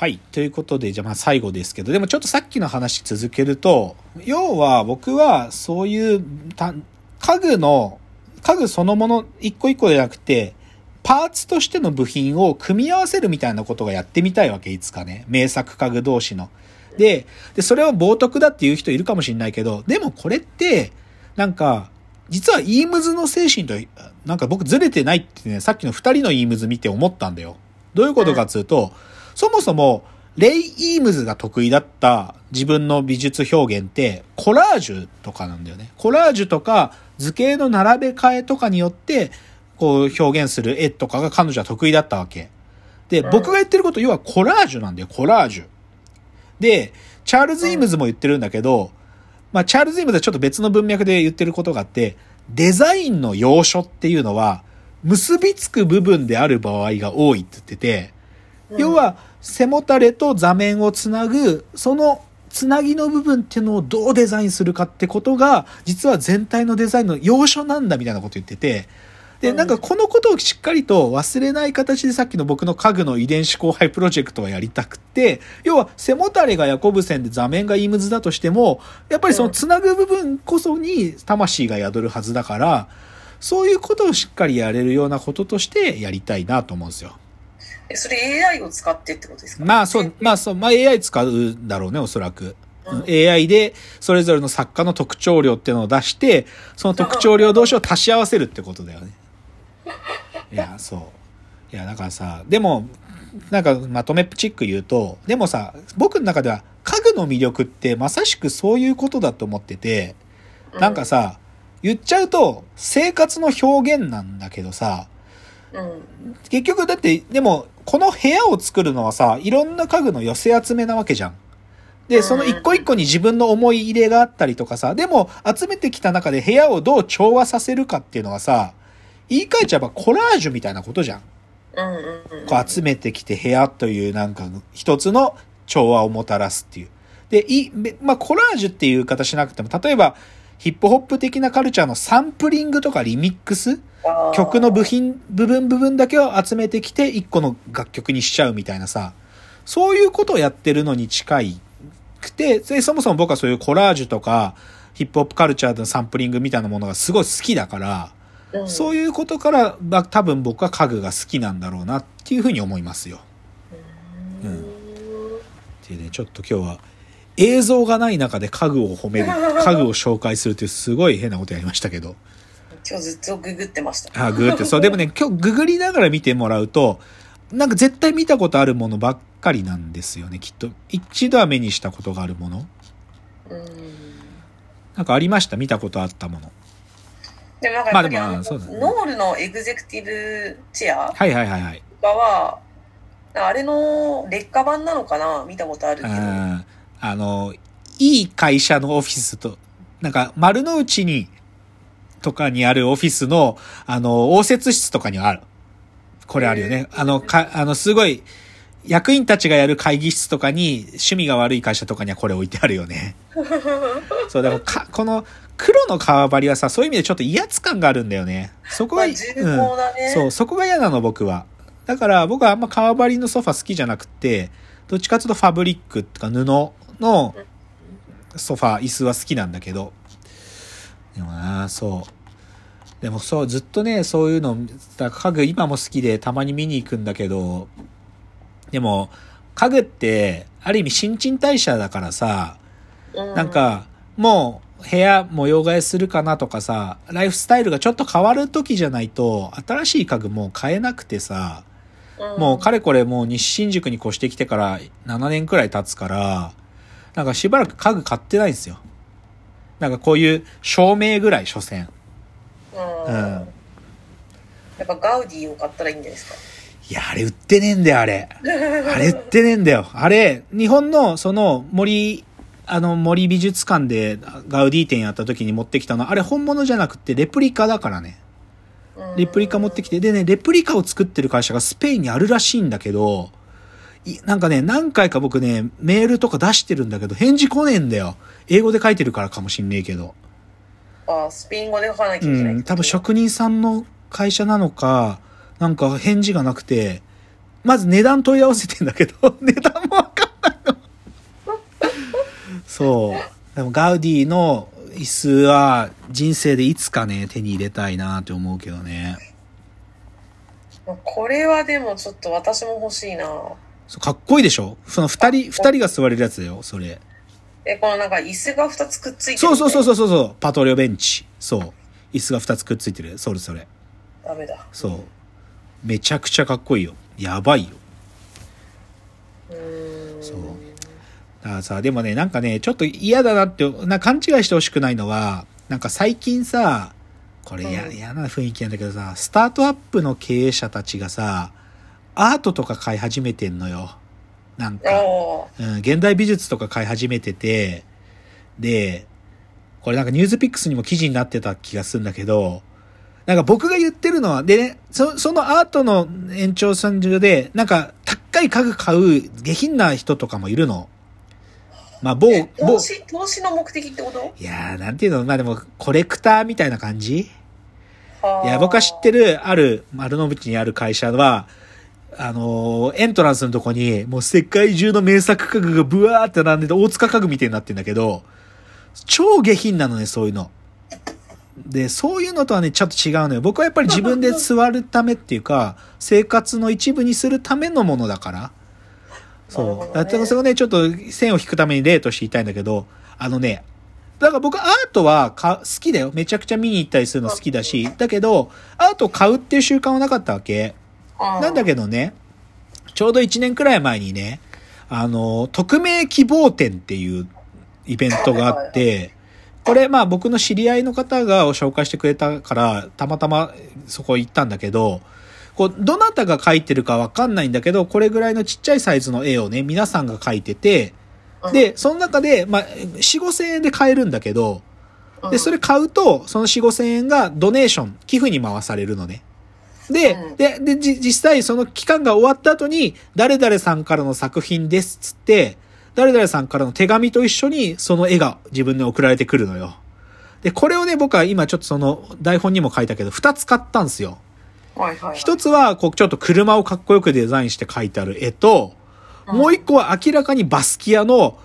はい。ということで、じゃあまあ最後ですけど、でもちょっとさっきの話続けると、要は僕はそういう家具の、家具そのもの一個一個じゃなくて、パーツとしての部品を組み合わせるみたいなことがやってみたいわけ、いつかね。名作家具同士の。で、で、それは冒涜だっていう人いるかもしれないけど、でもこれって、なんか、実はイームズの精神と、なんか僕ずれてないってね、さっきの二人のイームズ見て思ったんだよ。どういうことかっつうと、そもそも、レイ・イームズが得意だった自分の美術表現って、コラージュとかなんだよね。コラージュとか図形の並べ替えとかによって、こう表現する絵とかが彼女は得意だったわけ。で、僕が言ってること、要はコラージュなんだよ、コラージュ。で、チャールズ・イームズも言ってるんだけど、まあ、チャールズ・イームズはちょっと別の文脈で言ってることがあって、デザインの要所っていうのは、結びつく部分である場合が多いって言ってて、要は、背もたれと座面をつなぐ、そのつなぎの部分っていうのをどうデザインするかってことが、実は全体のデザインの要所なんだみたいなこと言ってて、で、なんかこのことをしっかりと忘れない形でさっきの僕の家具の遺伝子交配プロジェクトはやりたくて、要は背もたれがヤコブ線で座面がイームズだとしても、やっぱりそのつなぐ部分こそに魂が宿るはずだから、そういうことをしっかりやれるようなこととしてやりたいなと思うんですよ。それ AI を使ってってことですか？まあそう、まあそう、まあ AI 使うんだろうね、おそらく。うん、AI でそれぞれの作家の特徴量っていうのを出して、その特徴量同士を足し合わせるってことだよね。いや、そう。いや、だからさ、でも、なんかまとめチック言うと、でもさ、僕の中では家具の魅力ってまさしくそういうことだと思ってて、なんかさ、言っちゃうと生活の表現なんだけどさ、うん、結局だって、でも、この部屋を作るのはさ、いろんな家具の寄せ集めなわけじゃん。で、その一個一個に自分の思い入れがあったりとかさ、でも集めてきた中で部屋をどう調和させるかっていうのはさ、言い換えちゃえばコラージュみたいなことじゃん。こう集めてきて部屋というなんか一つの調和をもたらすっていう。で、い、まあ、コラージュっていう言い方しなくても、例えば、ヒップホップ的なカルチャーのサンプリングとかリミックス？曲の部品、部分部分だけを集めてきて一個の楽曲にしちゃうみたいなさ、そういうことをやってるのに近いくて、で、そもそも僕はそういうコラージュとか、ヒップホップカルチャーのサンプリングみたいなものがすごい好きだから、うん、そういうことから、まあ、多分僕は家具が好きなんだろうなっていうふうに思いますよ。うん。でね、ちょっと今日は映像がない中で家具を褒める、家具を紹介するというすごい変なことやりましたけど。今日ずっとググってました。あ、ググって。そう、でもね、今日ググりながら見てもらうと、なんか絶対見たことあるものばっかりなんですよね、きっと。一度は目にしたことがあるもの。うん。なんかありました？見たことあったもの。でもなんかまあ、そうだね、ノールのエグゼクティブチェアはいはいはいはい。は、あれの劣化版なのかな？見たことあるけど。あの、いい会社のオフィスと、なんか丸の内に、とかにあるオフィスの、あの、応接室とかにはある。これあるよね。あの、か、あの、すごい、役員たちがやる会議室とかに、趣味が悪い会社とかにはこれ置いてあるよね。そう、でもか、この黒の革張りはさ、そういう意味でちょっと威圧感があるんだよね。そこが、ね、うん、そう、そこが嫌なの、僕は。だから僕はあんま革張りのソファ好きじゃなくて、どっちかというとファブリックとか布のソファー、椅子は好きなんだけど。でもなそう。でもそう、ずっとね、そういうの、家具今も好きでたまに見に行くんだけど、でも、家具って、ある意味新陳代謝だからさ、なんか、もう部屋模様替えするかなとかさ、ライフスタイルがちょっと変わる時じゃないと、新しい家具もう買えなくてさ、もうかれこれもう西新宿に越してきてから7年くらい経つから、なんかしばらく家具買ってないんですよ。なんかこういう照明ぐらい、所詮。うん。やっぱガウディを買ったらいいんじゃないですか？いや、あれ売ってねえんだよ、あれ。あれ売ってねえんだよ。あれ、日本のその森、あの森美術館でガウディ展やった時に持ってきたの、あれ本物じゃなくてレプリカだからね。レプリカ持ってきて、でね、レプリカを作ってる会社がスペインにあるらしいんだけど、なんかね、何回か僕ね、メールとか出してるんだけど、返事来ねえんだよ。英語で書いてるからかもしんねえけど。ああ、スペイン語で書かなきゃいけない。うん、多分職人さんの会社なのか、なんか返事がなくて、まず値段問い合わせてんだけど、値段もわかんないの。そう。でもガウディの椅子は人生でいつかね、手に入れたいなって思うけどね。これはでもちょっと私も欲しいな。かっこいいでしょ？その二人、二人が座れるやつだよ、それ。え、このなんか椅子が2つくっついてる。そうそうそうそううそうそう。パトリオベンチ。そう。椅子が二つくっついてる。それそれ。ダメだ。そう。めちゃくちゃかっこいいよ。やばいよ。う。そうだからさ、でもね、なんかね、ちょっと嫌だなって、な勘違いしてほしくないのは、なんか最近さ、これやうん嫌な雰囲気なんだけどさ、スタートアップの経営者たちがさ、アートとか買い始めてんのよ。なんか。おうん、現代美術とか買い始めてて、で、これなんかニュースピックスにも記事になってた気がするんだけど、なんか僕が言ってるのは、でね、そそのアートの延長線上で、なんか高い家具買う下品な人とかもいるの。まあ、某投、資、投資の目的ってこと？いやー、なんていうの、まあでも、コレクターみたいな感じはいや、僕が知ってる、ある、丸の内にある会社は、あのエントランスのとこに、もう世界中の名作家具がブワーって並んでて、大塚家具みたいになってんだけど、超下品なのね、そういうの。で、そういうのとはね、ちょっと違うのよ。僕はやっぱり自分で座るためっていうか、生活の一部にするためのものだから。そう。だからそれをね、ちょっと線を引くために例として言いたいんだけど、あのね、だから僕アートはか好きだよ。めちゃくちゃ見に行ったりするの好きだし、だけど、アートを買うっていう習慣はなかったわけ。なんだけけどね、ちょうど1年くらい前にね、あの、匿名希望展っていうイベントがあって、これまあ僕の知り合いの方が紹介してくれたから、たまたまそこ行ったんだけど、こう、どなたが描いてるかわかんないんだけど、これぐらいのちっちゃいサイズの絵をね、皆さんが描いてて、で、その中で、まあ、4、5千円で買えるんだけど、で、それ、れ買うと、その4、5千円がドネーション、寄付に回されるのね。で、うんで、で、じ実際その期間が終わった後に、誰々さんからの作品ですっつって、誰々さんからの手紙と一緒にその絵が自分に送られてくるのよ。で、これをね、僕は今ちょっとその台本にも書いたけど、2つ買ったんですよ。はいはいはい。一つは、こう、ちょっと車をかっこよくデザインして描いてある絵と、うんもう一個は明らかにバスキアの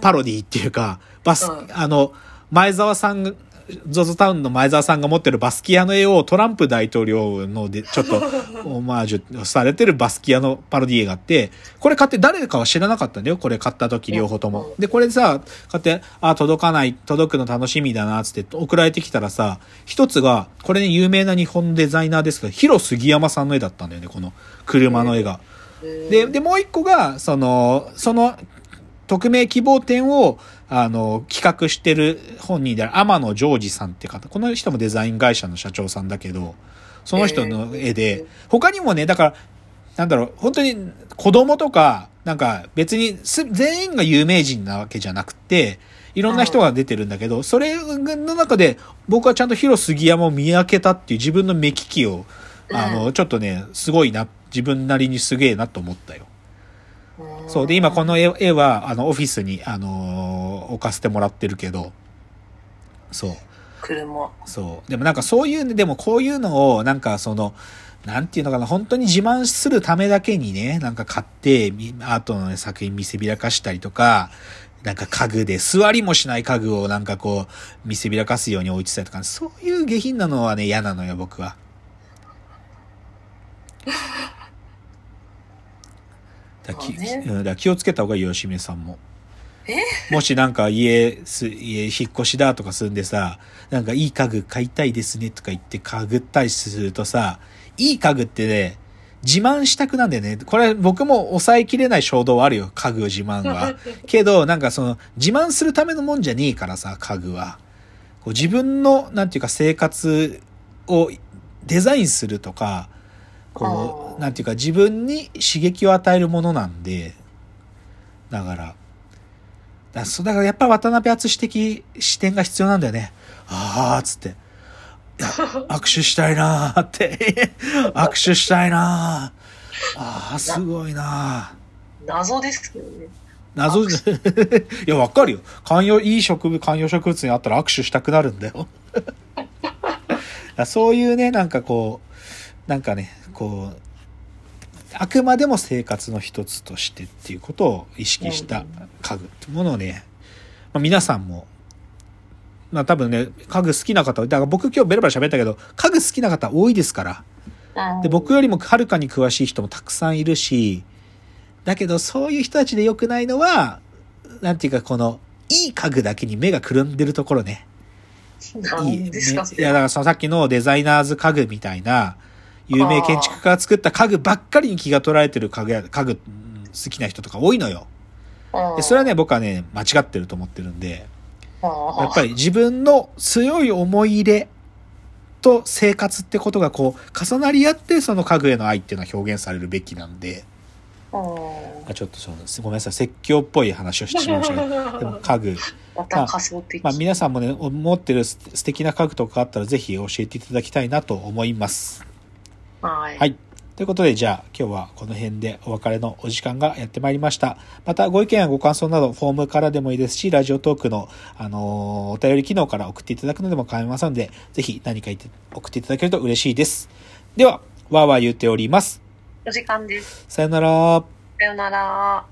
パロディっていうか、バス、うんあの、前澤さんが、ゾゾタウンの前澤さんが持ってるバスキアの絵をトランプ大統領ので、ちょっとオマージュされてるバスキアのパロディ絵があって、これ買って誰かは知らなかったんだよ。これ買った時両方ともうん。で、これさ、買って、あ、届かない、届くの楽しみだな、つって送られてきたらさ、一つが、これね、有名な日本デザイナーですけど、広杉山さんの絵だったんだよね、この車の絵が。で、で、もう一個が、その、その、匿名希望展を、あの、企画してる本人である天野ジョージさんって方。この人もデザイン会社の社長さんだけど、その人の絵で、他にもね、だから、なんだろう、本当に子供とか、なんか別にす全員が有名人なわけじゃなくて、いろんな人が出てるんだけど、それの中で僕はちゃんと広杉山を見分けたっていう自分の目利きを、あの、ちょっとね、すごいな、自分なりにすげえなと思ったよ。そう。で、今この絵絵は、あの、オフィスに、あのー置かせてもらってるけど、そう。車。そう。でもなんかそういうね、でもこういうのを、なんかその、なんていうのかな、本当に自慢するためだけにね、なんか買って、みアートの、ね、作品見せびらかしたりとか、なんか家具で、座りもしない家具をなんかこう、見せびらかすように置いてたりとか、そういう下品なのはね、嫌なのよ、僕は。だからきそうねうんだ気をつけた方がいいよ、しめさんも。え？もしなんか家す、家引っ越しだとかするんでさ、なんかいい家具買いたいですねとか言って家具ったりするとさ、いい家具ってね、自慢したくなんだよね。これ僕も抑えきれない衝動はあるよ、家具自慢は。けど、なんかその、自慢するためのもんじゃねえからさ、家具は。こう自分の、なんていうか生活をデザインするとか、こう、なんていうか自分に刺激を与えるものなんで、だから、だからやっぱ渡辺敦的視点が必要なんだよね。ああ、つって。握手したいなーって。握手したいなーああ、すごいなー謎ですけどね。謎じゃ、いや、わかるよ。観葉、いい植物、観葉植物にあったら握手したくなるんだよ。そういうね、なんかこう、なんかね、こう、あくまでも生活の一つとしてっていうことを意識した家具ってものをね、まあ、皆さんも、まあ多分ね、家具好きな方、だから僕今日ベラベラ喋ったけど、家具好きな方多いですから。で、僕よりもはるかに詳しい人もたくさんいるし、だけどそういう人たちで良くないのは、なんていうかこの、いい家具だけに目がくるんでるところね。ないい。んですか、ねいや、だからそのさっきのデザイナーズ家具みたいな、有名建築家が作った家具ばっかりに気が取られてる家具や、家具うん好きな人とか多いのよ。うんで、それはね、僕はね、間違ってると思ってるんで、ややっぱり自分の強い思い入れと生活ってことがこう、重なり合って、その家具への愛っていうのは表現されるべきなんで、あちょっとそうです。ごめんなさい。説教っぽい話をしてしまいましたけど、でも家具、また仮想的。まあ皆さんもね、持ってる素素敵な家具とかあったらぜひ教えていただきたいなと思います。はい。はい。ということで、じゃあ今日はこの辺でお別れのお時間がやってまいりました。またご意見やご感想などフォームからでもいいですし、ラジオトークの、あのーお便り機能から送っていただくのでも構いませんので、ぜひ何か言って送っていただけると嬉しいです。では、わーわー言っております。お時間です。さよなら。さよなら。